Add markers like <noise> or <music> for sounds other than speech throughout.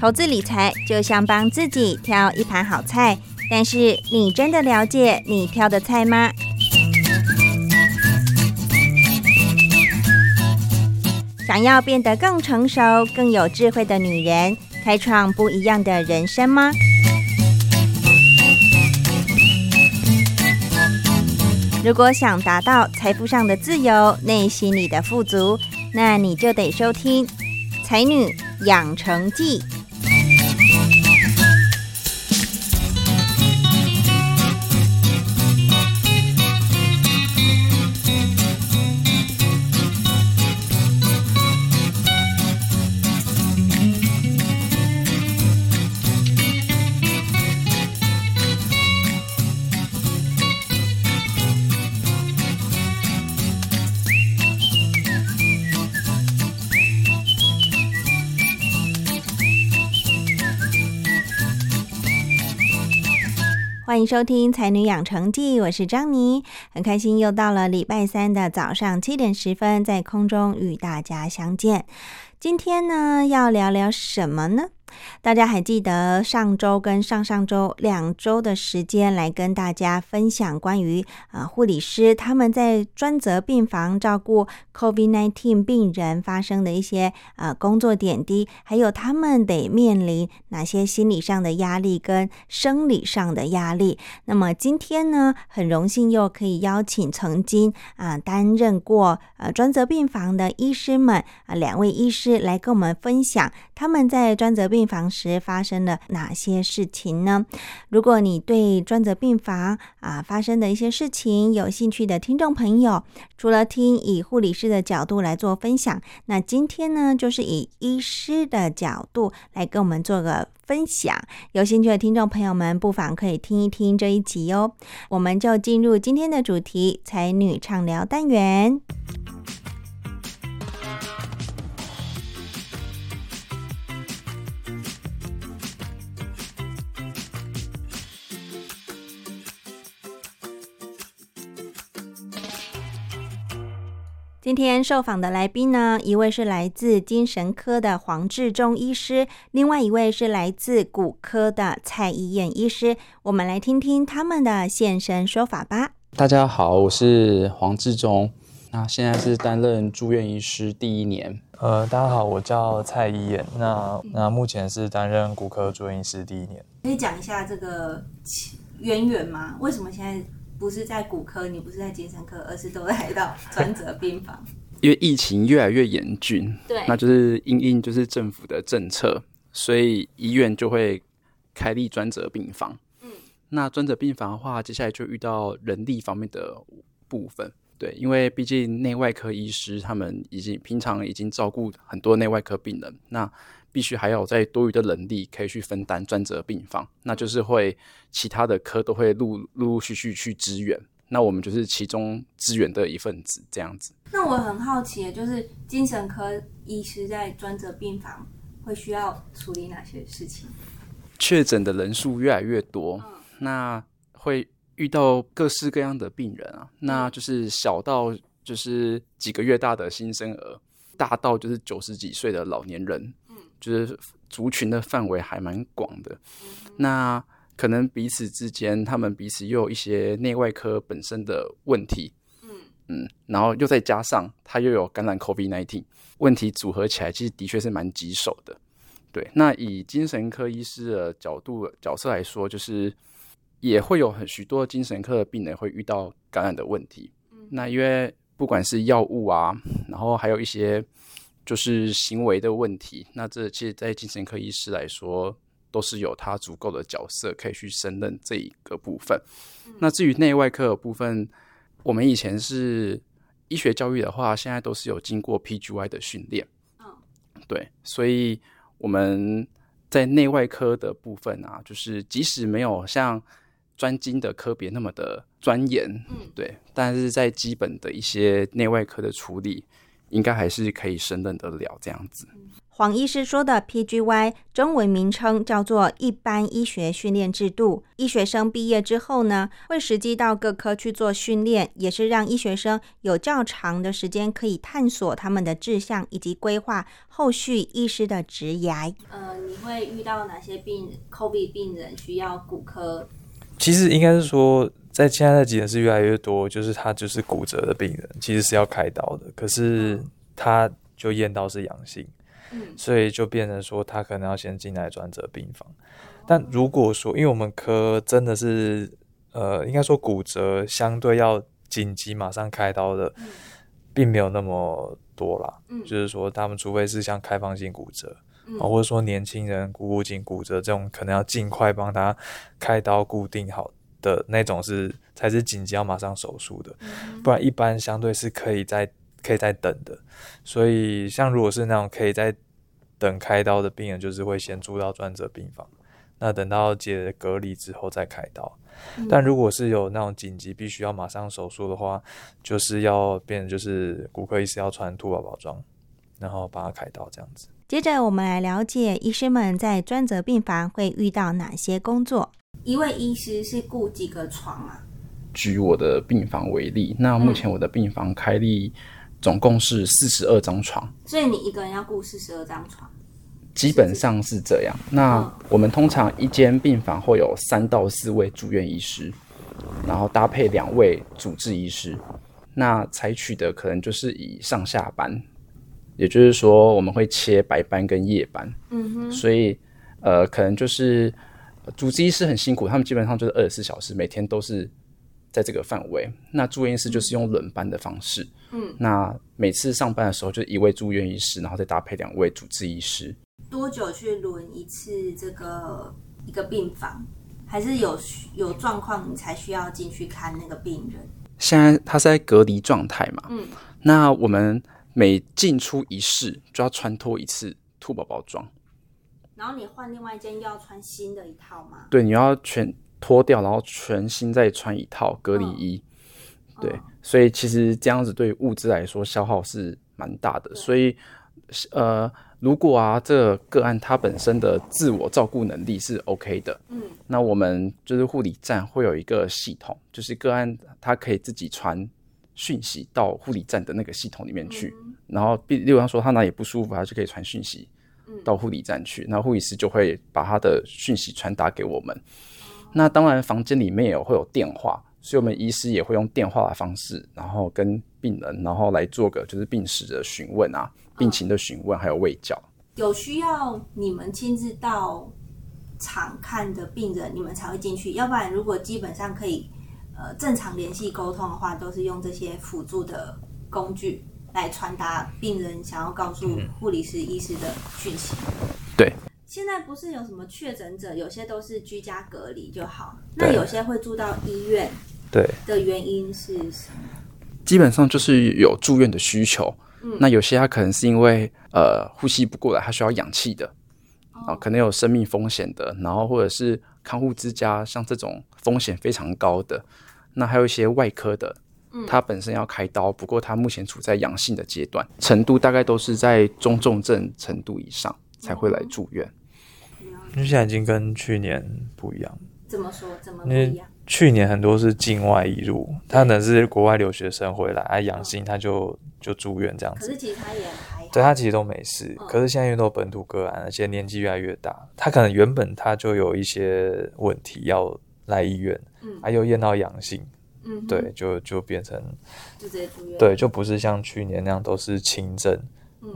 投资理财就像帮自己挑一盘好菜，但是你真的了解你挑的菜吗？想要变得更成熟、更有智慧的女人，开创不一样的人生吗？如果想达到财富上的自由、内心里的富足，那你就得收听《才女养成记》。欢迎收听《才女养成记》，我是张妮，很开心又到了礼拜三的早上七点十分，在空中与大家相见。今天呢，要聊聊什么呢？大家还记得上周跟上上周两周的时间来跟大家分享关于啊护理师他们在专责病房照顾 COVID-19 病人发生的一些呃工作点滴，还有他们得面临哪些心理上的压力跟生理上的压力。那么今天呢，很荣幸又可以邀请曾经啊担任过呃专责病房的医师们啊两位医师来跟我们分享他们在专责病。病房时发生了哪些事情呢？如果你对专责病房啊发生的一些事情有兴趣的听众朋友，除了听以护理师的角度来做分享，那今天呢就是以医师的角度来跟我们做个分享。有兴趣的听众朋友们，不妨可以听一听这一集哦。我们就进入今天的主题——才女畅聊单元。今天受访的来宾呢，一位是来自精神科的黄志忠医师，另外一位是来自骨科的蔡依燕医师。我们来听听他们的现身说法吧。大家好，我是黄志忠，那现在是担任住院医师第一年。呃，大家好，我叫蔡依燕，那那目前是担任骨科住院医师第一年。可以讲一下这个渊源吗？为什么现在？不是在骨科，你不是在精神科，而是都来到 <laughs> 专责病房。因为疫情越来越严峻，对，那就是因应就是政府的政策，所以医院就会开立专责病房。嗯，那专责病房的话，接下来就遇到人力方面的部分。对，因为毕竟内外科医师他们已经平常已经照顾很多内外科病人，那。必须还有在多余的能力可以去分担专责病房，那就是会其他的科都会陆陆陆续续去支援，那我们就是其中支援的一份子这样子。那我很好奇，就是精神科医师在专责病房会需要处理哪些事情？确诊的人数越来越多，那会遇到各式各样的病人啊，那就是小到就是几个月大的新生儿，大到就是九十几岁的老年人。就是族群的范围还蛮广的，那可能彼此之间，他们彼此又有一些内外科本身的问题，嗯嗯，然后又再加上他又有感染 COVID-19 问题组合起来，其实的确是蛮棘手的。对，那以精神科医师的角度角色来说，就是也会有很许多精神科的病人会遇到感染的问题。那因为不管是药物啊，然后还有一些。就是行为的问题，那这其实，在精神科医师来说，都是有他足够的角色可以去胜任这一个部分。那至于内外科的部分，我们以前是医学教育的话，现在都是有经过 PGY 的训练。对，所以我们在内外科的部分啊，就是即使没有像专精的科别那么的钻研，嗯，对，但是在基本的一些内外科的处理。应该还是可以胜任得了这样子。黄医师说的 PGY 中文名称叫做一般医学训练制度。医学生毕业之后呢，会实际到各科去做训练，也是让医学生有较长的时间可以探索他们的志向，以及规划后续医师的职涯。呃，你会遇到哪些病人？COVID 病人需要骨科？其实应该是说，在现在的急诊室越来越多，就是他就是骨折的病人，其实是要开刀的，可是他就验到是阳性。所以就变成说，他可能要先进来转折病房。但如果说，因为我们科真的是，呃，应该说骨折相对要紧急马上开刀的，并没有那么多啦。嗯，就是说，他们除非是像开放性骨折，啊，或者说年轻人股骨颈骨折这种，可能要尽快帮他开刀固定好的那种，是才是紧急要马上手术的。不然一般相对是可以在。可以再等的，所以像如果是那种可以在等开刀的病人，就是会先住到专责病房，那等到解隔离之后再开刀。但如果是有那种紧急必须要马上手术的话，就是要变就是骨科医师要穿兔宝宝装，然后帮他开刀这样子。接着我们来了解医师们在专责病房会遇到哪些工作。一位医师是雇几个床啊？举我的病房为例，那目前我的病房开立。总共是四十二张床，所以你一个人要雇四十二张床，基本上是这样。那我们通常一间病房会有三到四位住院医师，然后搭配两位主治医师。那采取的可能就是以上下班，也就是说我们会切白班跟夜班。嗯哼，所以呃，可能就是主治医师很辛苦，他们基本上就是二十四小时，每天都是。在这个范围，那住院医师就是用轮班的方式。嗯，那每次上班的时候，就一位住院医师，然后再搭配两位主治医师。多久去轮一次这个一个病房？还是有有状况你才需要进去看那个病人？现在他是在隔离状态嘛？嗯，那我们每进出一室就要穿脱一次兔宝宝装。然后你换另外一件又要穿新的一套吗？对，你要全。脱掉，然后全新再穿一套隔离衣，对，所以其实这样子对物资来说消耗是蛮大的。所以，呃，如果啊这个个案它本身的自我照顾能力是 OK 的，嗯，那我们就是护理站会有一个系统，就是个案它可以自己传讯息到护理站的那个系统里面去，然后，例如说他哪里不舒服，他就可以传讯息到护理站去，那护理师就会把他的讯息传达给我们。那当然，房间里面也会有电话，所以我们医师也会用电话的方式，然后跟病人，然后来做个就是病史的询问啊，病情的询问，还有喂教。有需要你们亲自到场看的病人，你们才会进去。要不然，如果基本上可以呃正常联系沟通的话，都是用这些辅助的工具来传达病人想要告诉护理师、医师的讯息。对。现在不是有什么确诊者，有些都是居家隔离就好。那有些会住到医院，对的原因是什么？基本上就是有住院的需求。嗯，那有些他可能是因为呃呼吸不过来，他需要氧气的啊，可能有生命风险的，然后或者是看护之家，像这种风险非常高的。那还有一些外科的，嗯，他本身要开刀，不过他目前处在阳性的阶段，程度大概都是在中重症程度以上才会来住院。因为现在已经跟去年不一样。怎么说？怎么不一样？去年很多是境外移入，他可能是国外留学生回来，啊，阳性他就就住院这样子。可是其实他也还对他其实都没事。可是现在因为都本土个案，而且年纪越来越大，他可能原本他就有一些问题要来医院，嗯，啊又验到阳性，嗯，对，就就变成就直接住院。对，就不是像去年那样都是轻症。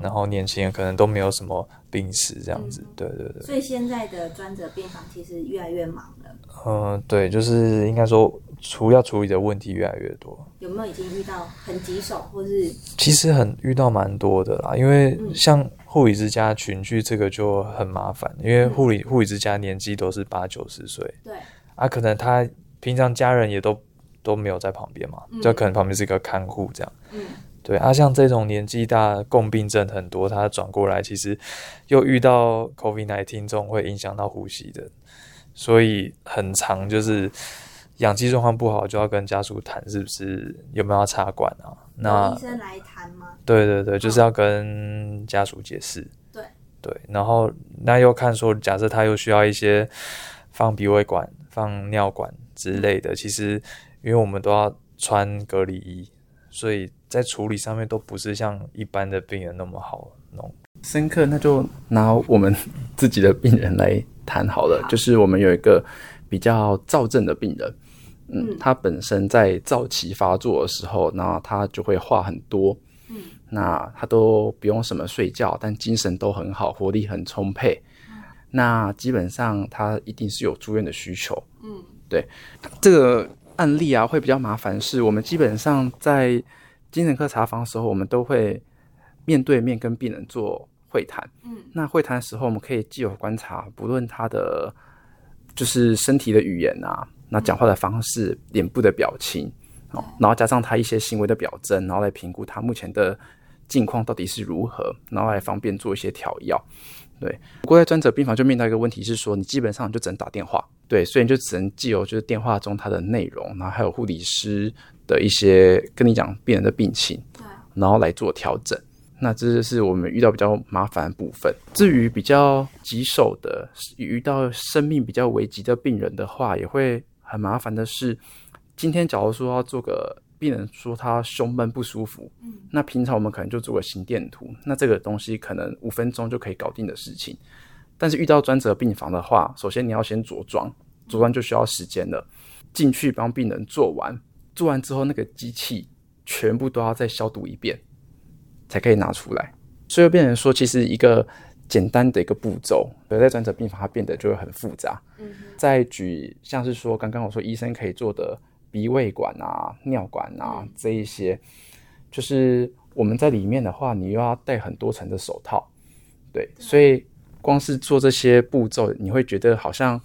然后年轻人可能都没有什么病史这样子，对对对。所以现在的专责病房其实越来越忙了。嗯，对，就是应该说，除要处理的问题越来越多。有没有已经遇到很棘手，或是？其实很遇到蛮多的啦，因为像护理之家群聚这个就很麻烦，因为护理护理之家年纪都是八九十岁，对啊，可能他平常家人也都都没有在旁边嘛，就可能旁边是一个看护这样。嗯。对啊，像这种年纪大、共病症很多，他转过来其实又遇到 COVID-19 这种会影响到呼吸的，所以很长就是氧气状况不好，就要跟家属谈是不是有没有要插管啊？那医生来谈吗？对对对，就是要跟家属解释。对对，然后那又看说，假设他又需要一些放鼻胃管、放尿管之类的，其实因为我们都要穿隔离衣，所以在处理上面都不是像一般的病人那么好弄。深刻，那就拿我们 <laughs> 自己的病人来谈好了。就是我们有一个比较躁症的病人，嗯，他本身在躁期发作的时候，那他就会话很多，嗯，那他都不用什么睡觉，但精神都很好，活力很充沛。那基本上他一定是有住院的需求，嗯，对。这个案例啊，会比较麻烦，是我们基本上在精神科查房的时候，我们都会面对面跟病人做。会谈，嗯，那会谈的时候，我们可以既有观察，不论他的就是身体的语言啊，那讲话的方式、脸部的表情，哦，然后加上他一些行为的表征，然后来评估他目前的境况到底是如何，然后来方便做一些调药。对，不过在专责病房就面到一个问题是说，你基本上就只能打电话，对，所以你就只能既有就是电话中他的内容，然后还有护理师的一些跟你讲病人的病情，对，然后来做调整。那这就是我们遇到比较麻烦的部分。至于比较棘手的，遇到生命比较危急的病人的话，也会很麻烦的是，今天假如说要做个病人说他胸闷不舒服，嗯，那平常我们可能就做个心电图，那这个东西可能五分钟就可以搞定的事情。但是遇到专责病房的话，首先你要先着装，着装就需要时间了。进去帮病人做完，做完之后那个机器全部都要再消毒一遍。才可以拿出来，所以变成说，其实一个简单的一个步骤，而在专责病房它变得就会很复杂。嗯，再举像是说，刚刚我说医生可以做的鼻胃管啊、尿管啊这一些，就是我们在里面的话，你又要戴很多层的手套，对，所以光是做这些步骤，你会觉得好像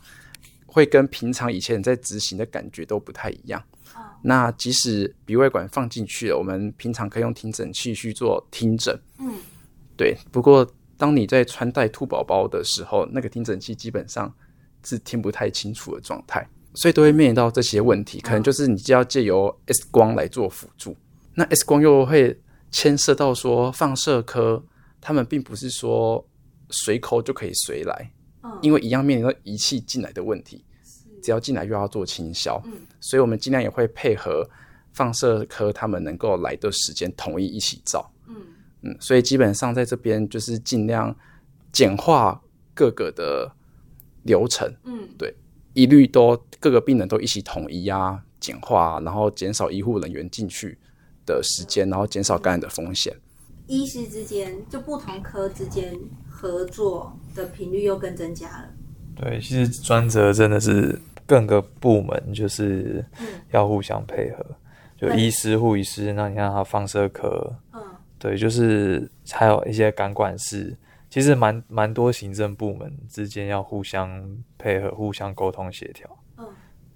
会跟平常以前在执行的感觉都不太一样。那即使鼻胃管放进去了，我们平常可以用听诊器去做听诊。嗯，对。不过当你在穿戴兔宝宝的时候，那个听诊器基本上是听不太清楚的状态，所以都会面临到这些问题。可能就是你就要借由 X 光来做辅助。那 X 光又会牵涉到说放射科，他们并不是说随口就可以随来，因为一样面临到仪器进来的问题。只要进来又要做清消，嗯，所以我们尽量也会配合放射科他们能够来的时间，统一一起照，嗯。嗯，所以基本上在这边就是尽量简化各个的流程，嗯，对，一律都各个病人都一起统一啊，简化，然后减少医护人员进去的时间，然后减少感染的风险。医师之间就不同科之间合作的频率又更增加了。对，其实专责真的是各个部门就是要互相配合，就医师、护理师，那你看他放射科，嗯，对，就是还有一些感管室，其实蛮蛮多行政部门之间要互相配合、互相沟通协调。嗯，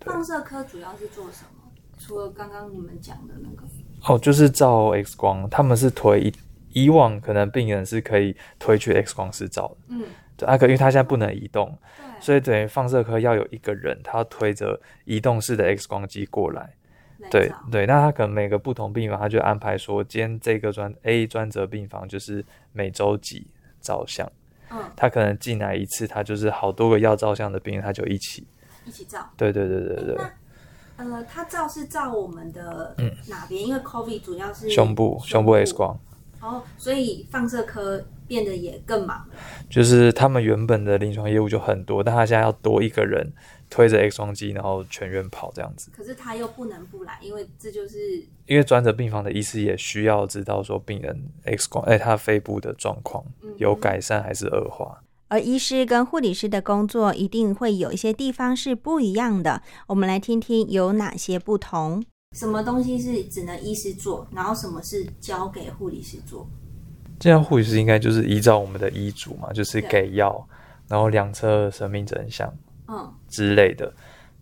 放射科主要是做什么？除了刚刚你们讲的那个，哦，就是照 X 光，他们是推以往可能病人是可以推去 X 光室照的，嗯。对啊，可因为他现在不能移动，所以等于放射科要有一个人，他要推着移动式的 X 光机过来。对对，那他可能每个不同病房，他就安排说，今天这个专 A 专责病房就是每周几照相。嗯，他可能进来一次，他就是好多个要照相的病人，他就一起一起照。对对对对对。呃，他照是照我们的哪边？因为 COVID 主要是胸部胸部 X 光。哦，所以放射科变得也更忙了。就是他们原本的临床业务就很多，但他现在要多一个人推着 X 光机，然后全院跑这样子。可是他又不能不来，因为这就是因为专责病房的医师也需要知道说病人 X 光，哎，他肺部的状况有改善还是恶化。而医师跟护理师的工作一定会有一些地方是不一样的，我们来听听有哪些不同。什么东西是只能医师做，然后什么是交给护理师做？这样护理师应该就是依照我们的医嘱嘛，就是给药，然后量测生命真相，嗯之类的。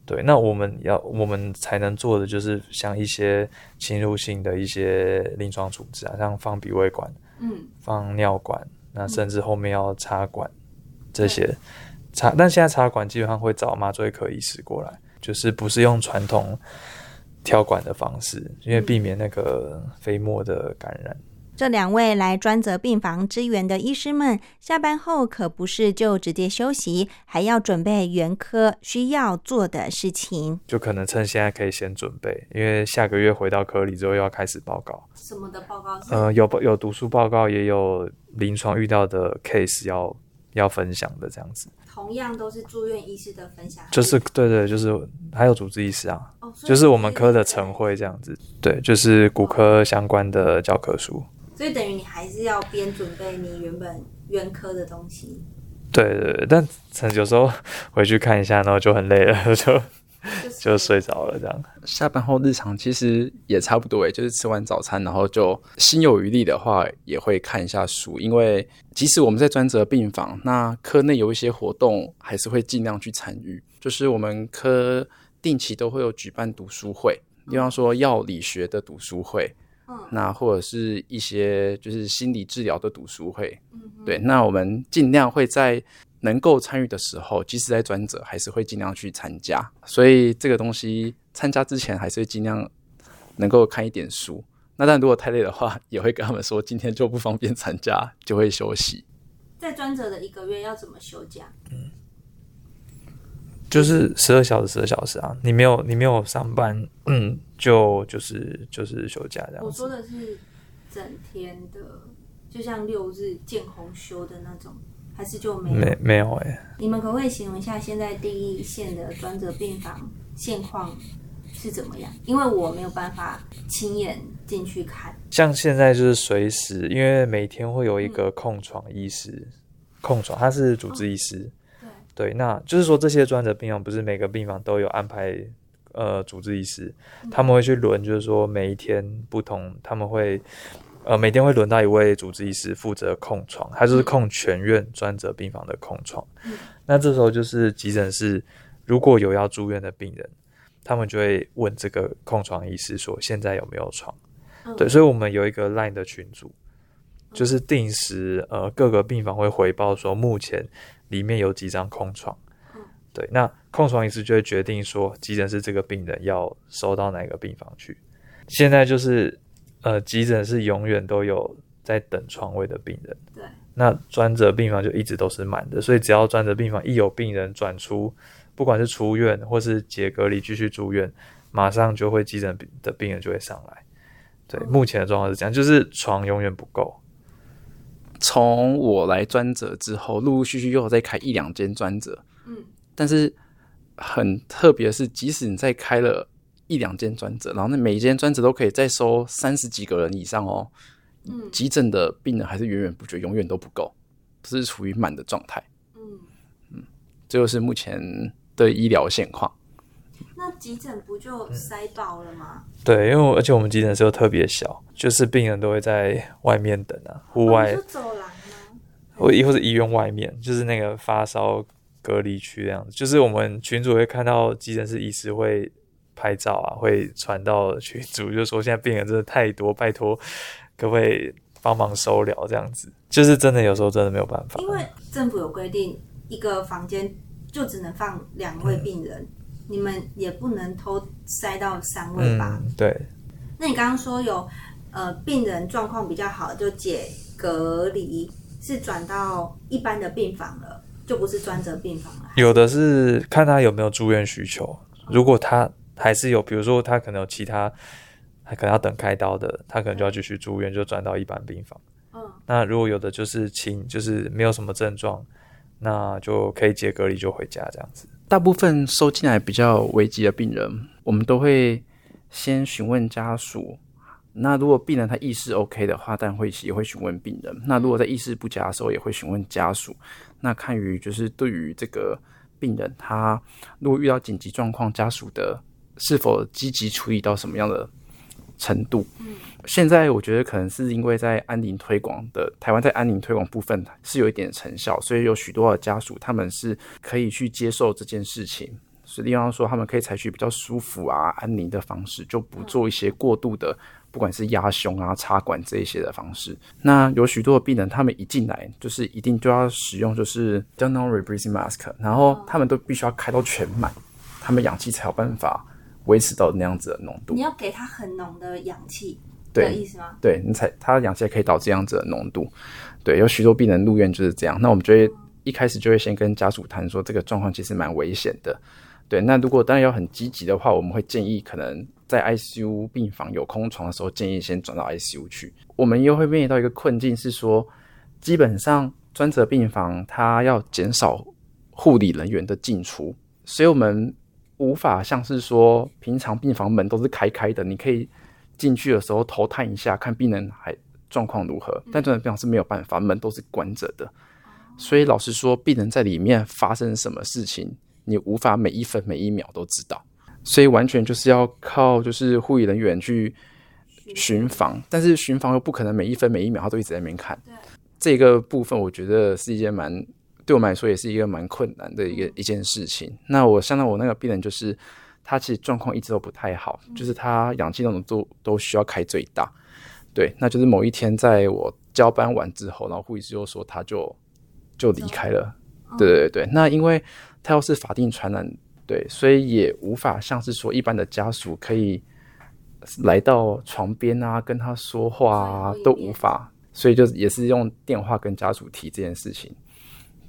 对，那我们要我们才能做的就是像一些侵入性的一些临床处置啊，像放鼻胃管，嗯，放尿管，那甚至后面要插管这些插，但现在插管基本上会找麻醉科医师过来，就是不是用传统。挑管的方式，因为避免那个飞沫的感染，这两位来专责病房支援的医师们，下班后可不是就直接休息，还要准备原科需要做的事情。就可能趁现在可以先准备，因为下个月回到科里之后又要开始报告。什么的报告是？呃，有有读书报告，也有临床遇到的 case 要要分享的这样子。同样都是住院医师的分享，就是对对，就是还有主治医师啊，哦就是我们科的晨会这样子。对，就是骨科相关的教科书。所以等于你还是要边准备你原本原科的东西，对对对，但曾有时候回去看一下，然后就很累了，就 <laughs> 就睡着了这样。下班后日常其实也差不多诶，就是吃完早餐，然后就心有余力的话，也会看一下书。因为即使我们在专责病房，那科内有一些活动，还是会尽量去参与。就是我们科定期都会有举办读书会，比方说药理学的读书会，嗯那或者是一些就是心理治疗的读书会，嗯对，那我们尽量会在能够参与的时候，即使在专责，还是会尽量去参加。所以这个东西参加之前，还是会尽量能够看一点书。那但如果太累的话，也会跟他们说今天就不方便参加，就会休息。在专责的一个月要怎么休假？嗯就是十二小时，十二小时啊！你没有你没有上班，嗯，就就是就是休假这样。我说的是整天的，就像六日见红休的那种，还是就没有？没没有哎、你们可不可以形容一下现在第一线的专责病房现况是怎么样？因为我没有办法亲眼进去看。像现在就是随时，因为每天会有一个空床医师，空床他是主治医师，对，对，那就是说这些专责病房不是每个病房都有安排呃主治医师，他们会去轮，就是说每一天不同，他们会呃每天会轮到一位主治医师负责控床，他就是控全院专责病房的控床。那这时候就是急诊室如果有要住院的病人，他们就会问这个控床医师说现在有没有床。嗯对，所以我们有一个 LINE 的群组，就是定时呃各个病房会回报说目前里面有几张空床。嗯对，那控床医师就会决定说急诊室这个病人要收到哪个病房去。现在就是呃急诊是永远都有在等床位的病人，对，那专责病房就一直都是满的，所以只要专责病房一有病人转出，不管是出院或是解隔离继续住院，马上就会急诊的病人就会上来。对，目前的状况是这样，就是床永远不够。从我来专责之后，陆陆续续又有在开一两间专责，嗯，但是很特别的是，即使你再开了一两间专责，然后那每一间专责都可以再收三十几个人以上哦，嗯急诊的病人还是源源不绝，永远都不够，是处于满的状态。嗯嗯，这就是目前的医疗现况。那急诊不就塞爆了吗？对，因为而且我们急诊室又特别小，就是病人都会在外面等啊，户外哦走廊吗？或或者医院外面，就是那个发烧隔离区这样子。就是我们群主会看到急诊室医师会拍照啊，会传到群组，就说现在病人真的太多，拜托可不可以帮忙收疗这样子？就是真的有时候真的没有办法。因为政府有规定，一个房间就只能放两位病人，你们也不能偷塞到三位吧？嗯，对，那你刚刚说有呃病人状况比较好，就解隔离，是转到一般的病房了，就不是专责病房了。有的是看他有没有住院需求，如果他还是有，比如说他可能有其他，他可能要等开刀的，他可能就要继续住院，就转到一般病房。嗯，那如果有的就是轻，就是没有什么症状，那就可以解隔离就回家这样子。大部分收进来比较危急的病人，我们都会先询问家属。那如果病人他意识 OK 的话，当然会也会询问病人。那如果在意识不佳的时候，也会询问家属。那看于就是对于这个病人，他如果遇到紧急状况，家属的是否积极处理到什么样的程度？现在我觉得可能是因为在安宁推广的台湾在安宁推广部分是有一点成效，所以有许多的家属他们是可以去接受这件事情。所以，例方说，他们可以采取比较舒服啊、安宁的方式，就不做一些过度的，不管是压胸啊、插管这一些的方式。那有许多的病人，他们一进来就是一定就要使用就是 d o n o rebreathing mask，然后他们都必须要开到全满，他们氧气才有办法维持到那样子的浓度你。要给它很浓的氧气，的对意思吗？对你才它氧气可以导致这样子的浓度。对，有许多病人入院就是这样。那我们就会一开始就会先跟家属谈说，这个状况其实蛮危险的。对，那如果当然要很积极的话，我们会建议可能在 ICU 病房有空床的时候，建议先转到 ICU 去。我们又会面临到一个困境是说，基本上专责病房它要减少护理人员的进出，所以我们无法像是说平常病房门都是开开的，你可以进去的时候头探一下，看病人还状况如何。但这种病房是没有办法，门都是关着的，所以老实说，病人在里面发生什么事情，你无法每一分每一秒都知道，所以完全就是要靠就是护理人员去巡房，但是巡房又不可能每一分每一秒他都一直在那边看。这个部分我觉得是一件蛮对我们来说也是一个蛮困难的一个一件事情。那我相当我那个病人就是他其实状况一直都不太好，就是他氧气那种都都需要开最大。对，那就是某一天在我交班完之后，然后护理师又说他就就离开了。对对对，那因为他又是法定传染，对，所以也无法像是说一般的家属可以来到床边啊，跟他说话啊，都无法，所以就也是用电话跟家属提这件事情。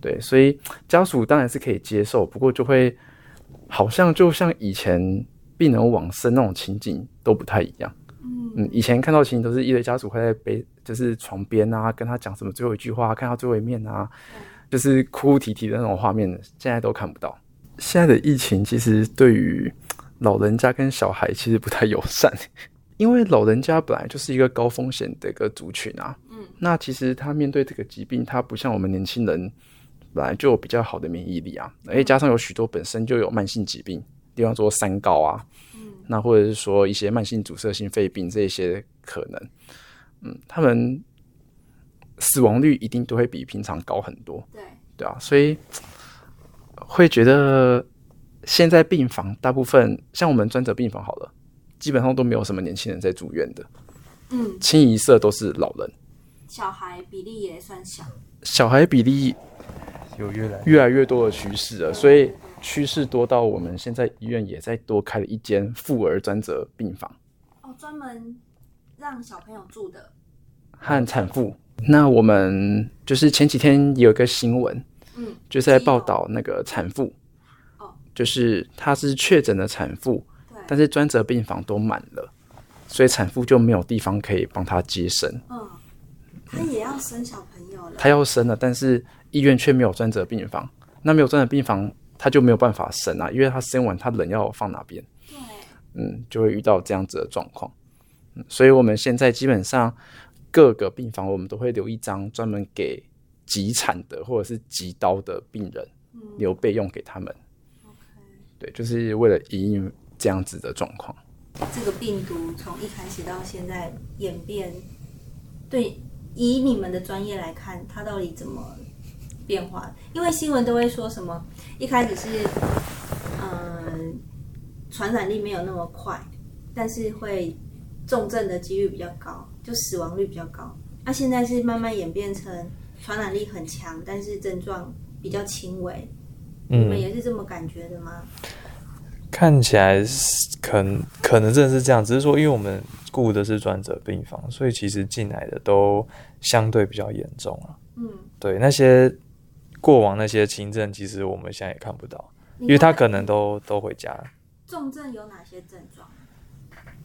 对，所以家属当然是可以接受，不过就会好像就像以前病人往生那种情景都不太一样。嗯，以前看到情景都是一堆家属会在背，就是床边啊，跟他讲什么最后一句话，看到最后一面啊，就是哭哭啼啼的那种画面，现在都看不到。现在的疫情其实对于老人家跟小孩其实不太友善，因为老人家本来就是一个高风险的一个族群啊。嗯，那其实他面对这个疾病，他不像我们年轻人本来就有比较好的免疫力啊，而且加上有许多本身就有慢性疾病，比方说三高啊，那或者是说一些慢性阻塞性肺病这些可能，嗯，他们死亡率一定都会比平常高很多。对，对啊，所以会觉得现在病房大部分像我们专责病房好了，基本上都没有什么年轻人在住院的，嗯，清一色都是老人，小孩比例也算小，小孩比例有越来越来越多的趋势了，所以趋势多到我们现在医院也在多开了一间妇儿专责病房。哦，专门让小朋友住的，和产妇。那我们就是前几天有一个新闻，嗯，就是在报道那个产妇，哦，就是她是确诊的产妇，对，但是专责病房都满了，所以产妇就没有地方可以帮她接生。嗯，她也要生小朋友了，她要生了，但是医院却没有专责病房。那没有专责病房，他就没有办法生啊，因为他生完，他人要放哪边？对，嗯，就会遇到这样子的状况。嗯，所以我们现在基本上各个病房，我们都会留一张专门给急产的或者是急刀的病人留备用给他们。对，就是为了因应这样子的状况。这个病毒从一开始到现在演变，对，以你们的专业来看，它到底怎么变化？因为新闻都会说什么，一开始是，嗯、传染力没有那么快，但是会重症的几率比较高，就死亡率比较高。那、现在是慢慢演变成传染力很强，但是症状比较轻微。嗯你们嗯，也是这么感觉的吗？看起来是可能可能真的是这样，只是说因为我们雇的是专责病房，所以其实进来的都相对比较严重啊。嗯，对，那些过往那些轻症，其实我们现在也看不到，因为他可能都都回家。了。重症有哪些症状？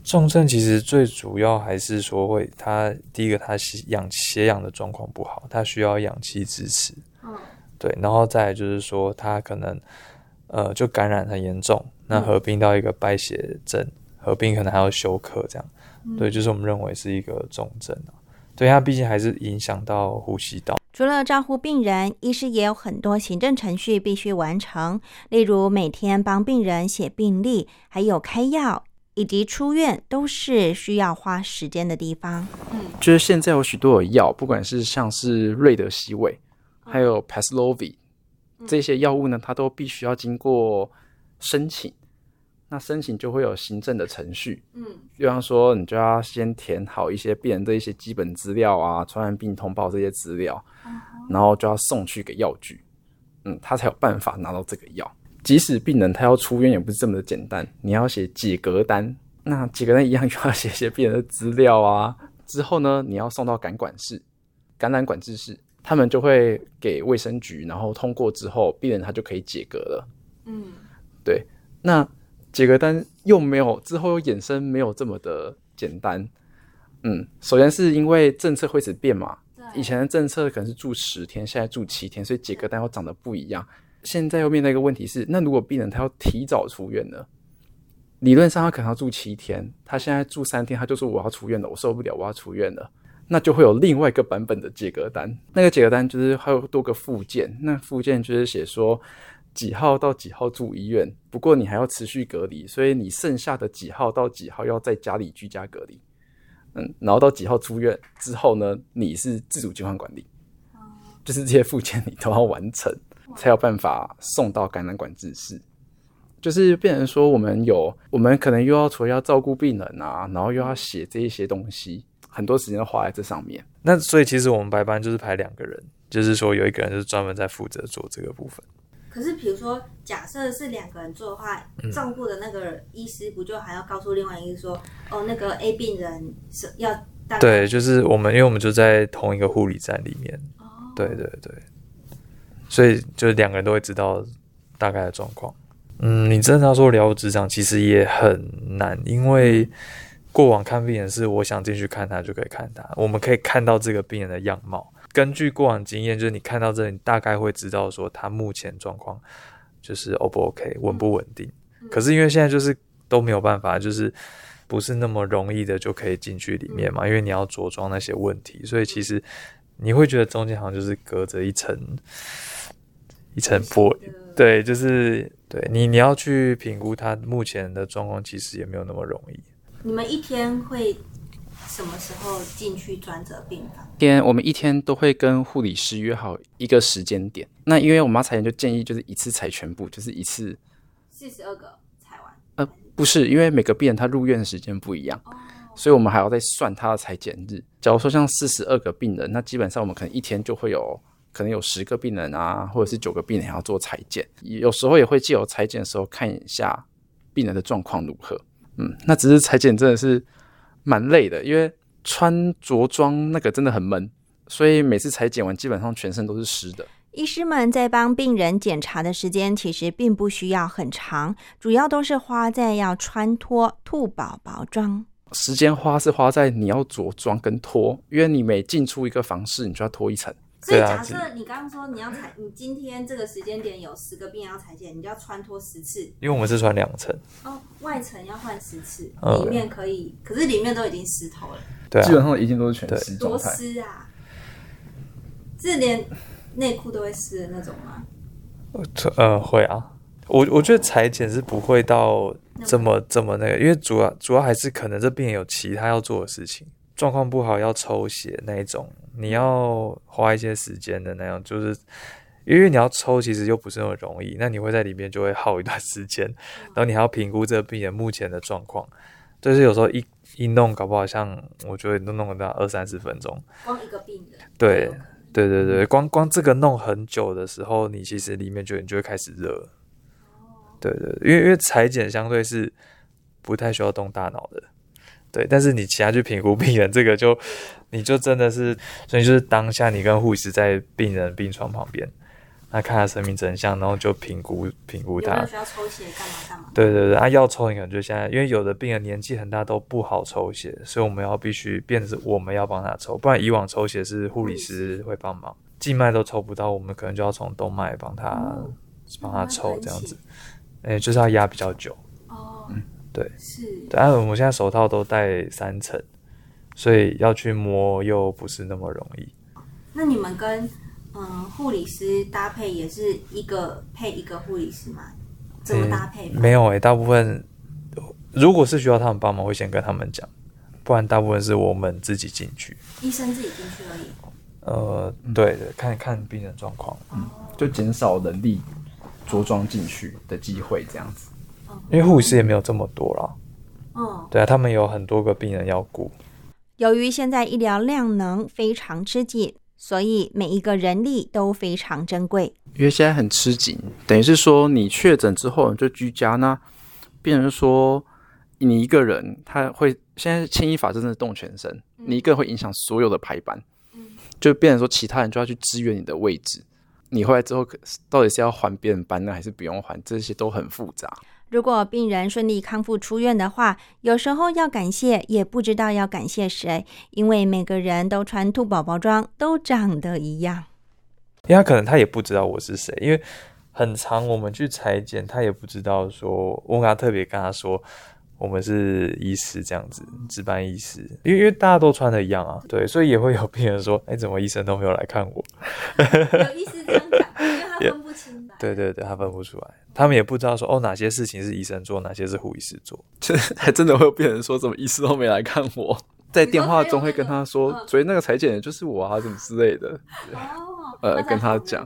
重症其实最主要还是说会，他第一个他吸氧血氧的状况不好，他需要氧气支持，嗯，对，然后再来就是说他可能呃就感染很严重，那合并到一个败血症，合并可能还要休克这样，对，就是我们认为是一个重症啊，对，它毕竟还是影响到呼吸道。除了照顾病人，医师也有很多行政程序必须完成，例如每天帮病人写病历，还有开药以及出院，都是需要花时间的地方。嗯就是现在有许多的药，不管是像是瑞德西韦，还有 Paxlovid 这些药物呢，它都必须要经过申请。那申请就会有行政的程序，嗯，比方说你就要先填好一些病人的一些基本资料啊，传染病通报这些资料，然后就要送去给药局，嗯，他才有办法拿到这个药。即使病人他要出院，也不是这么的简单，你要写解隔单，那几个人一样就要写写病人的资料啊。之后呢，你要送到感管室、感染管制室，他们就会给卫生局，然后通过之后，病人他就可以解隔了。嗯，对。那解个单又没有之后又衍生没有这么的简单。嗯，首先是因为政策会始变嘛，以前的政策可能是住十天，现在住七天，所以解隔单要长得不一样。现在又面对一个问题是，那如果病人他要提早出院呢？理论上他可能要住七天，他现在住三天，他就说我要出院了，我受不了，我要出院了，那就会有另外一个版本的解隔单。那个解隔单就是还有多个附件，那附件就是写说几号到几号住医院，不过你还要持续隔离，所以你剩下的几号到几号要在家里居家隔离。嗯，然后到几号出院之后呢，你是自主健康管理，就是这些附件你都要完成，才有办法送到感染管制室。就是变成说，我们有，我们可能又要除了要照顾病人啊，然后又要写这一些东西，很多时间花在这上面。那所以其实我们白班就是排两个人，就是说有一个人是专门在负责做这个部分。可是比如说，假设是两个人做的话，照顾的那个医师不就还要告诉另外一个说，哦，那个 A 病人是要对，就是我们，因为我们就在同一个护理站里面。哦，对对对，所以就是两个人都会知道大概的状况。嗯，你真的要说了如指掌，其实也很难，因为过往看病人是我想进去看他就可以看他，我们可以看到这个病人的样貌。根据过往经验，就是你看到这，里大概会知道说他目前状况就是 O 不 OK，稳不稳定。可是因为现在就是都没有办法，就是不是那么容易的就可以进去里面嘛，因为你要着装那些问题，所以其实你会觉得中间好像就是隔着一层一层玻璃，对，就是。对你，你要去评估他目前的状况，其实也没有那么容易。你们一天会什么时候进去专责病房？天，我们一天都会跟护理师约好一个时间点。那因为我妈裁剪就建议就是一次裁全部，就是一次四十二个裁完。呃，不是，因为每个病人他入院的时间不一样，所以我们还要再算他的裁剪日。假如说像四十二个病人，那基本上我们可能一天就会有。可能有十个病人啊，或者是九个病人要做裁剪，有时候也会借由裁剪的时候看一下病人的状况如何。嗯，那只是裁剪真的是蛮累的，因为穿着装那个真的很闷，所以每次裁剪完基本上全身都是湿的。医师们在帮病人检查的时间其实并不需要很长，主要都是花在要穿脱兔宝宝装。时间花是花在你要着装跟脱，因为你每进出一个房室，你就要脱一层。所以假设你刚刚说你要裁，你今天这个时间点有十个病人要裁剪，你就要穿脱十次。因为我们是穿两层。哦，外层要换十次，里面可以，可是里面都已经湿透了。对，基本上一定都是全湿多湿啊！是连内裤都会湿的那种吗？呃，会啊。我我觉得裁剪是不会到这么这么那个，因为主要主要还是可能这病人有其他要做的事情。状况不好要抽血那一种，你要花一些时间的那样，就是因为你要抽，其实又不是那么容易。那你会在里面就会耗一段时间，然后你还要评估这个病人目前的状况，就是有时候一一弄，搞不好像我觉得都弄到二三十分钟。光一个病人。对对对对，光光这个弄很久的时候，你其实里面就你就会开始热。对对，因为因为裁剪相对是不太需要动大脑的。对，但是你其他去评估病人，这个就你就真的是，所以就是当下你跟护士在病人病床旁边，那看他生命真相，然后就评估评估他需要抽血干嘛干嘛。对对对，啊要抽你可能就现在，因为有的病人年纪很大都不好抽血，所以我们要必须变成我们要帮他抽，不然以往抽血是护理师会帮忙，静脉都抽不到，我们可能就要从动脉帮他帮他抽这样子，哎就是要压比较久。对，是，但我现在手套都戴三层，所以要去摸又不是那么容易。那你们跟嗯护理师搭配也是一个配一个护理师吗？怎么搭配？没有诶，大部分如果是需要他们帮忙，会先跟他们讲，不然大部分是我们自己进去。医生自己进去而已。呃，对对，看看病人状况，嗯，就减少人力着装进去的机会，这样子。因为护士也没有这么多了，嗯，对啊，他们有很多个病人要顾。由于现在医疗量能非常吃紧，所以每一个人力都非常珍贵。因为现在很吃紧，等于是说你确诊之后你就居家那，病人说你一个人他会现在牵一发真的动全身，你一个人会影响所有的排班，就变成说其他人就要去支援你的位置。你回来之后，到底是要还别人班呢，还是不用还？这些都很复杂。如果病人顺利康复出院的话，有时候要感谢，也不知道要感谢谁，因为每个人都穿兔宝宝装，都长得一样。因为他可能他也不知道我是谁，因为很长我们去裁剪，他也不知道说，我跟他特别跟他说，我们是医师这样子，值班医师，因为因为大家都穿的一样啊，对，所以也会有病人说，哎，怎么医生都没有来看我？<laughs> 有医师这样讲，<laughs> 因为他分不清。对对对，他分不出来，他们也不知道说哦，哪些事情是医生做，哪些是护医师做，这 <laughs> 还真的会有病人说，怎么医师都没来看我，<laughs> 在电话中会跟他说，所以那个裁剪的就是我啊，什么之类的，哦，<laughs> 呃，跟他讲，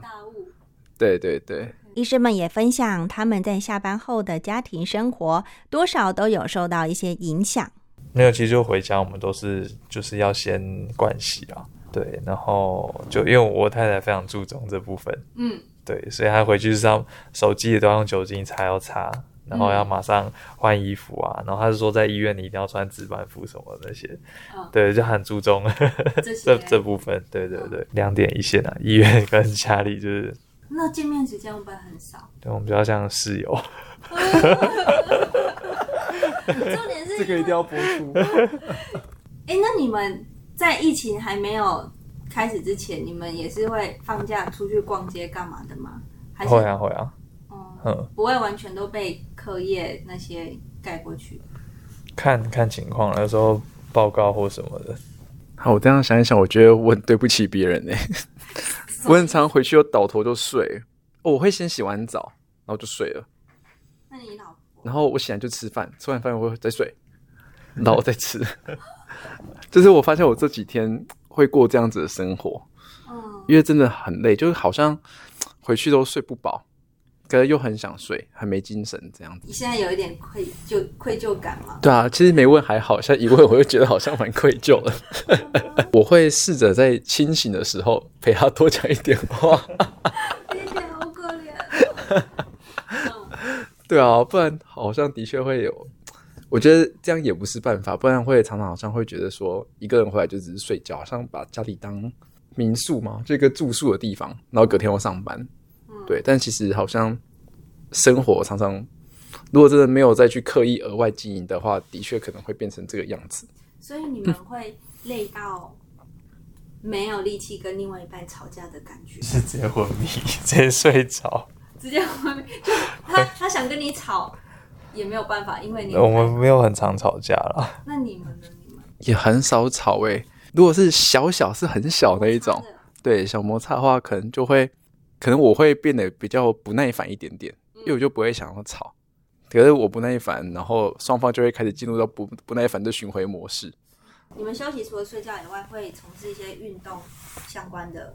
对对对，医生们也分享他们在下班后的家庭生活，多少都有受到一些影响。没有，其实就回家，我们都是就是要先盥洗啊，对，然后就因为我太太非常注重这部分，嗯。对，所以他回去是要手机也都要用酒精擦，要擦，然后要马上换衣服啊。然后他是说在医院你一定要穿值班服什么那些，对，就很注重这这部分。对对对，两点一线啊，医院跟家里就是。那见面时间会不会很少？对，我们比较像室友。<laughs> 重点是这个一定要播出。<laughs> 哎，那你们在疫情还没有？开始之前，你们也是会放假出去逛街干嘛的吗？会啊会啊，嗯，不会完全都被课业那些盖过去。看看情况，有时候报告或什么的。好，我这样想一想，我觉得我很对不起别人呢。<laughs> 我很常回去又倒头就睡，我会先洗完澡，然后就睡了。那你老婆？然后我醒来就吃饭，吃完饭我会再睡，然后再吃。<laughs> 就是我发现我这几天。会过这样子的生活，嗯，因为真的很累，就是好像回去都睡不饱，可是又很想睡，很没精神这样子。你现在有一点愧疚愧疚感吗？对啊，其实没问还好，现在一问我就觉得好像蛮愧疚的。<laughs> 我会试着在清醒的时候陪他多讲一点话。谢谢，好可怜。<laughs> 对啊，不然好像的确会有。我觉得这样也不是办法，不然会常常好像会觉得说，一个人回来就只是睡觉，好像把家里当民宿嘛，这个住宿的地方，然后隔天要上班。对，但其实好像生活常常，如果真的没有再去刻意额外经营的话，的确可能会变成这个样子。所以你们会累到没有力气跟另外一半吵架的感觉，是直接昏迷，直接睡着，直接昏迷，就他他想跟你吵。也没有办法，因为你我们没有很常吵架了。那你们呢？你们也很少吵诶。如果是小小是很小的一种，对小摩擦的话，可能就会，可能我会变得比较不耐烦一点点，因为我就不会想要吵。可是我不耐烦，然后双方就会开始进入到不不耐烦的巡回模式。你们休息除了睡觉以外，会从事一些运动相关的？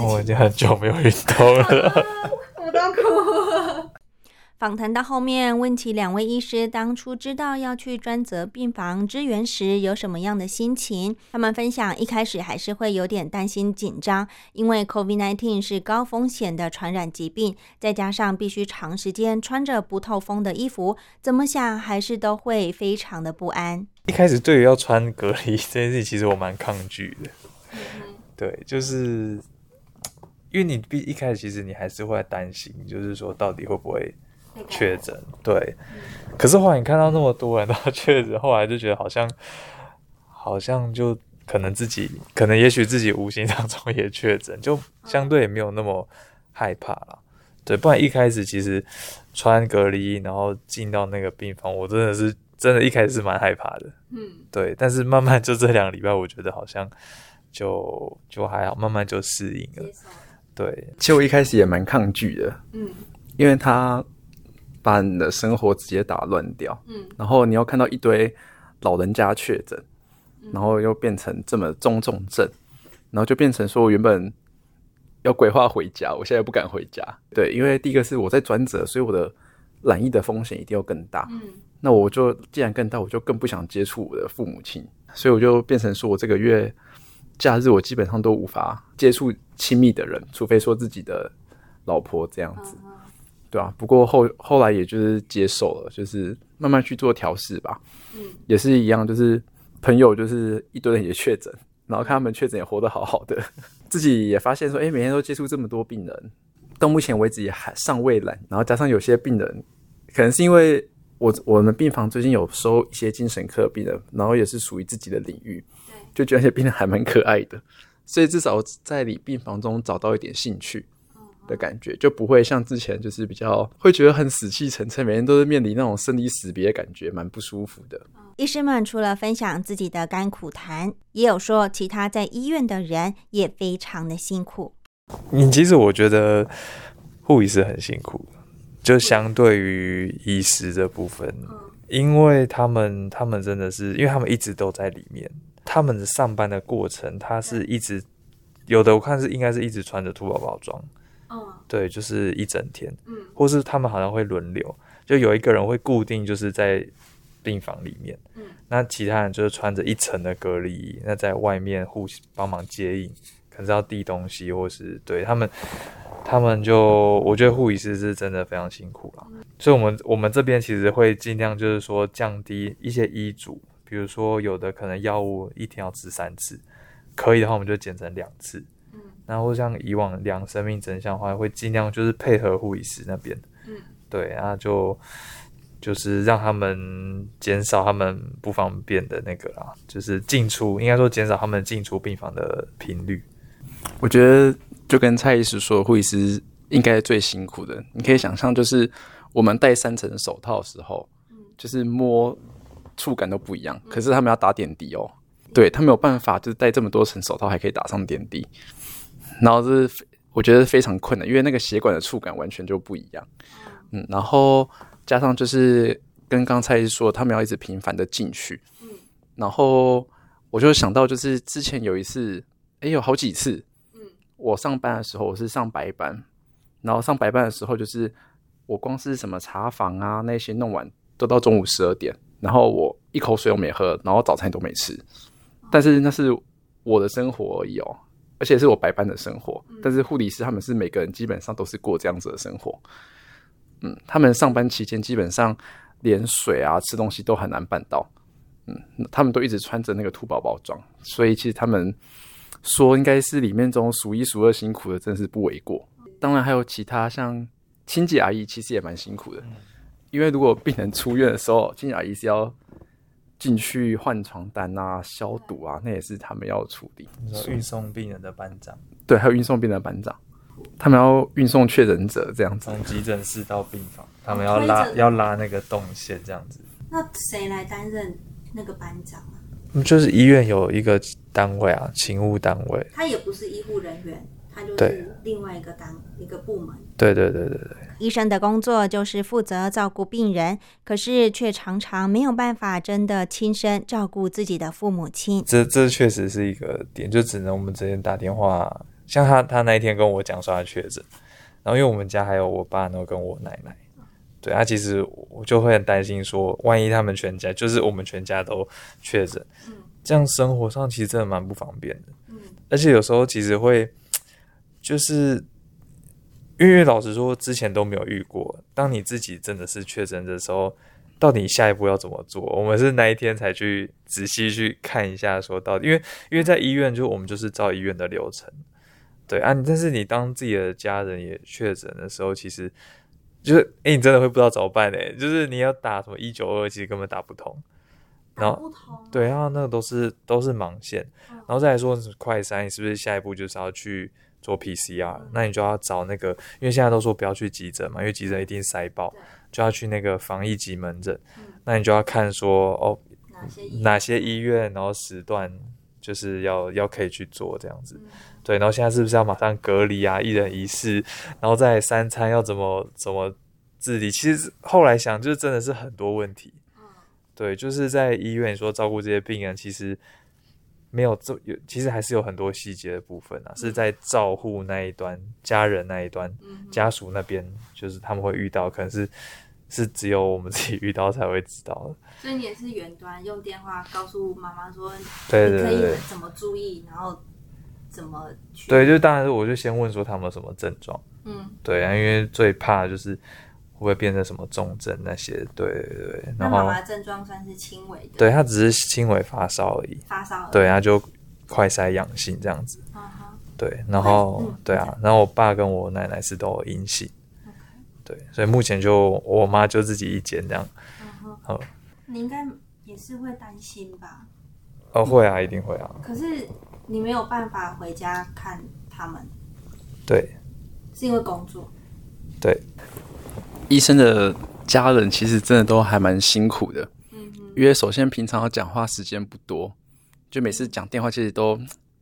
我已经很久没有运动了，我都哭。访谈到后面，问起两位医师当初知道要去专责病房支援时有什么样的心情。他们分享，一开始还是会有点担心紧张，因为 COVID-19 是高风险的传染疾病，再加上必须长时间穿着不透风的衣服，怎么想还是都会非常的不安。一开始对于要穿隔离这件事，其实我蛮抗拒的。对，就是因为你毕一开始其实你还是会担心，就是说到底会不会。确诊对，可是后来你看到那么多人都 <laughs> 确诊，后来就觉得好像好像就可能自己可能也许自己无形 <laughs> 当中也确诊，就相对也没有那么害怕了。对，不然一开始其实穿隔离然后进到那个病房，我真的是真的一开始是蛮害怕的。嗯，对，但是慢慢就这两个礼拜，我觉得好像就就还好，慢慢就适应了。对，其实我一开始也蛮抗拒的。嗯，因为他。把你的生活直接打乱掉，嗯，然后你要看到一堆老人家确诊，然后又变成这么中重症，然后就变成说我原本要规划回家，我现在不敢回家，对，因为第一个是我在转折，所以我的染疫的风险一定要更大，嗯，那我就既然更大，我就更不想接触我的父母亲，所以我就变成说我这个月假日我基本上都无法接触亲密的人，除非说自己的老婆这样子。对啊，不过后后来也就是接受了，就是慢慢去做调试吧。嗯，也是一样，就是朋友就是一堆人也确诊，然后看他们确诊也活得好好的，<laughs> 自己也发现说，哎，每天都接触这么多病人，到目前为止也还尚未懒。然后加上有些病人，可能是因为我我们病房最近有收一些精神科病人，然后也是属于自己的领域，就觉得那些病人还蛮可爱的，所以至少在你病房中找到一点兴趣。的感觉就不会像之前，就是比较会觉得很死气沉沉，每天都是面临那种生离死别的感觉，蛮不舒服的。医师们除了分享自己的甘苦谈，也有说其他在医院的人也非常的辛苦。你其实我觉得护理师很辛苦，就相对于医师这部分，因为他们他们真的是，因为他们一直都在里面，他们的上班的过程，他是一直有的，我看是应该是一直穿着兔宝宝装。对，就是一整天，嗯，或是他们好像会轮流，就有一个人会固定就是在病房里面，嗯，那其他人就是穿着一层的隔离衣，那在外面互帮忙接应，可能是要递东西，或是对他们，他们就我觉得护理师是真的非常辛苦了，所以我们我们这边其实会尽量就是说降低一些医嘱，比如说有的可能药物一天要吃三次，可以的话我们就减成两次。然后像以往量生命真相的话，会尽量就是配合护理师那边，嗯，对，然后就就是让他们减少他们不方便的那个啦，就是进出，应该说减少他们进出病房的频率。我觉得就跟蔡医师说，护理师应该最辛苦的。你可以想象，就是我们戴三层手套的时候，就是摸触感都不一样。可是他们要打点滴哦，对他没有办法，就是戴这么多层手套还可以打上点滴。然后是我觉得非常困难，因为那个血管的触感完全就不一样。嗯，然后加上就是跟刚才说，他们要一直频繁的进去。嗯，然后我就想到，就是之前有一次，哎，有好几次。嗯，我上班的时候我是上白班，然后上白班的时候，就是我光是什么查房啊那些弄完，都到中午十二点，然后我一口水都没喝，然后早餐都没吃。但是那是我的生活而已哦。而且是我白班的生活，但是护理师他们是每个人基本上都是过这样子的生活。嗯，他们上班期间基本上连水啊、吃东西都很难办到。嗯，他们都一直穿着那个兔宝宝装，所以其实他们说应该是里面中数一数二辛苦的，真是不为过。当然还有其他像清洁阿姨，其实也蛮辛苦的，因为如果病人出院的时候，清洁阿姨是要。进去换床单啊、消毒啊，那也是他们要处理。运送病人的班长，对，还有运送病人的班长，他们要运送确诊者这样子，从急诊室到病房，他们要拉要拉那个动线这样子。那谁来担任那个班长啊？就是医院有一个单位啊，勤务单位。他也不是医护人员。他就是另外一个单一个部门。对对对对对。医生的工作就是负责照顾病人，可是却常常没有办法真的亲身照顾自己的父母亲。这这确实是一个点，就只能我们直接打电话。像他他那一天跟我讲说他确诊，然后因为我们家还有我爸，然后跟我奶奶，对啊，其实我就会很担心说，万一他们全家就是我们全家都确诊，嗯，这样生活上其实真的蛮不方便的。嗯，而且有时候其实会。就是因为老实说，之前都没有遇过。当你自己真的是确诊的时候，到底下一步要怎么做？我们是那一天才去仔细去看一下，说到底，因为因为在医院，就我们就是照医院的流程，对啊。但是你当自己的家人也确诊的时候，其实就是哎，你真的会不知道怎么办呢？就是你要打什么一九二，其实根本打不通。然后对啊，那个都是都是盲线。然后再来说快筛，你是不是下一步就是要去？做 PCR，那你就要找那个，因为现在都说不要去急诊嘛，因为急诊一定塞爆，就要去那个防疫急门诊。那你就要看说哦，哪些哪些医院，然后时段就是要要可以去做这样子。对，然后现在是不是要马上隔离啊，一人一室，然后再三餐要怎么怎么自理？其实后来想，就是真的是很多问题。对，就是在医院说照顾这些病人，其实。没有这有，其实还是有很多细节的部分啊，是在照护那一端、家人那一端、家属那边，就是他们会遇到，可能是是只有我们自己遇到才会知道的。所以你也是远端用电话告诉妈妈说，对对可以怎么注意，然后怎么去？对，就当然是我就先问说他们有什么症状，嗯，对啊，因为最怕就是会不会变成什么重症那些，对对对，然后那妈妈症状算是轻微的，对她只是轻微发烧而已，发烧对，她就快筛阳性这样子，嗯哼，对，然后嗯对啊，然后我爸跟我奶奶是都有阴性，对，所以目前就我妈就自己一间这样，嗯哼，哦你应该也是会担心吧？哦会啊，一定会啊，可是你没有办法回家看他们，对。是因为工作。对，医生的家人其实真的都还蛮辛苦的，嗯，因为首先平常要讲话时间不多，就每次讲电话其实都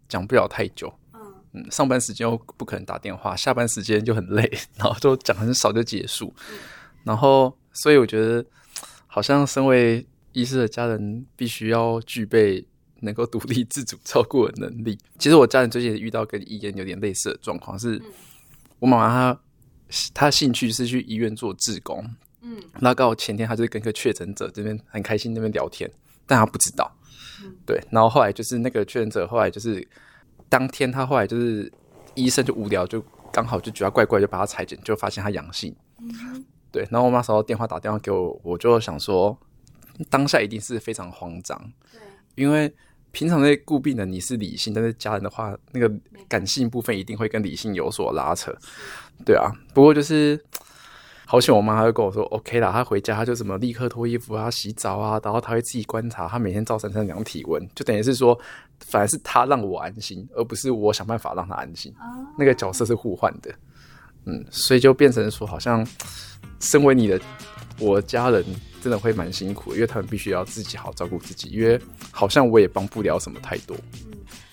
讲不了太久。嗯嗯，上班时间又不可能打电话，下班时间就很累，然后都讲很少就结束。然后，所以我觉得，好像身为医师的家人，必须要具备能够独立自主照顾的能力。其实我家人最近也遇到跟医院有点类似的状况，是我妈妈她她兴趣是去医院做志工，嗯。那刚好前天他就是跟一个确诊者这边很开心那边聊天，但他不知道。嗯，对，然后后来就是那个确诊者后来就是当天他后来就是医生就无聊就刚好就觉得怪怪，就把他裁剪，就发现他阳性，嗯对，然后我妈收到电话打电话给我，我就想说当下一定是非常慌张，对，因为平常在顾病人你是理性，但是家人的话，那个感性部分一定会跟理性有所拉扯，对啊。不过就是好险，我妈她就跟我说 OK 啦，她回家她就怎么立刻脱衣服啊、洗澡啊，然后她会自己观察，她每天照三餐量体温，就等于是说，反而是她让我安心，而不是我想办法让她安心。哦，那个角色是互换的，嗯，所以就变成说，好像身为你的我家人，真的会蛮辛苦，因为他们必须要自己好照顾自己，因为好像我也帮不了什么太多。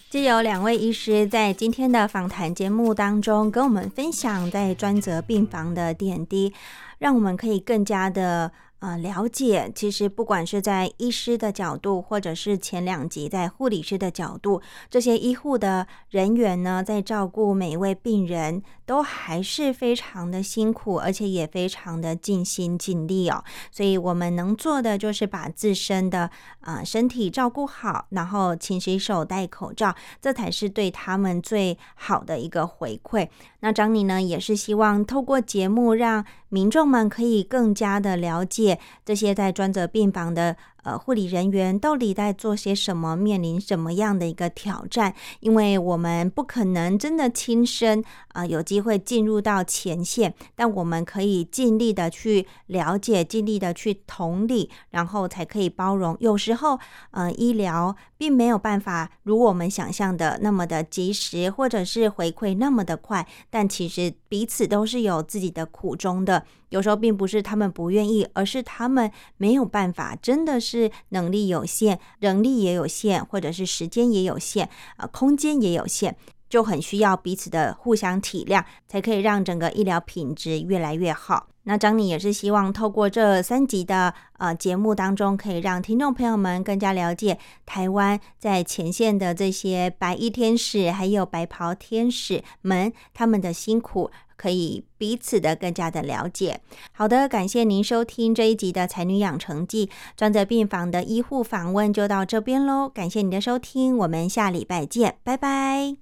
既有两位医师在今天的访谈节目当中跟我们分享在专责病房的点滴，让我们可以更加的呃了解，其实不管是在医师的角度，或者是前两集在护理师的角度，这些医护的人员呢，在照顾每一位病人，都还是非常的辛苦，而且也非常的尽心尽力哦。所以我们能做的就是把自身的呃身体照顾好，然后勤洗手、戴口罩，这才是对他们最好的一个回馈。那张妮呢，也是希望透过节目，让民众们可以更加的了解这些在专责病房的呃护理人员到底在做些什么，面临什么样的一个挑战。因为我们不可能真的亲身啊、有机会进入到前线，但我们可以尽力的去了解，尽力的去同理，然后才可以包容。有时候，呃，医疗并没有办法如我们想象的那么的及时，或者是回馈那么的快，但其实彼此都是有自己的苦衷的。有时候并不是他们不愿意，而是他们没有办法，真的是是能力有限，人力也有限，或者是时间也有限，呃，空间也有限。就很需要彼此的互相体谅，才可以让整个医疗品质越来越好。那张妮也是希望透过这三集的呃节目当中，可以让听众朋友们更加了解台湾在前线的这些白衣天使，还有白袍天使们他们的辛苦，可以彼此的更加的了解。好的，感谢您收听这一集的《才女养成记》装在病房的医护访问，就到这边喽。感谢你的收听，我们下礼拜见，拜拜。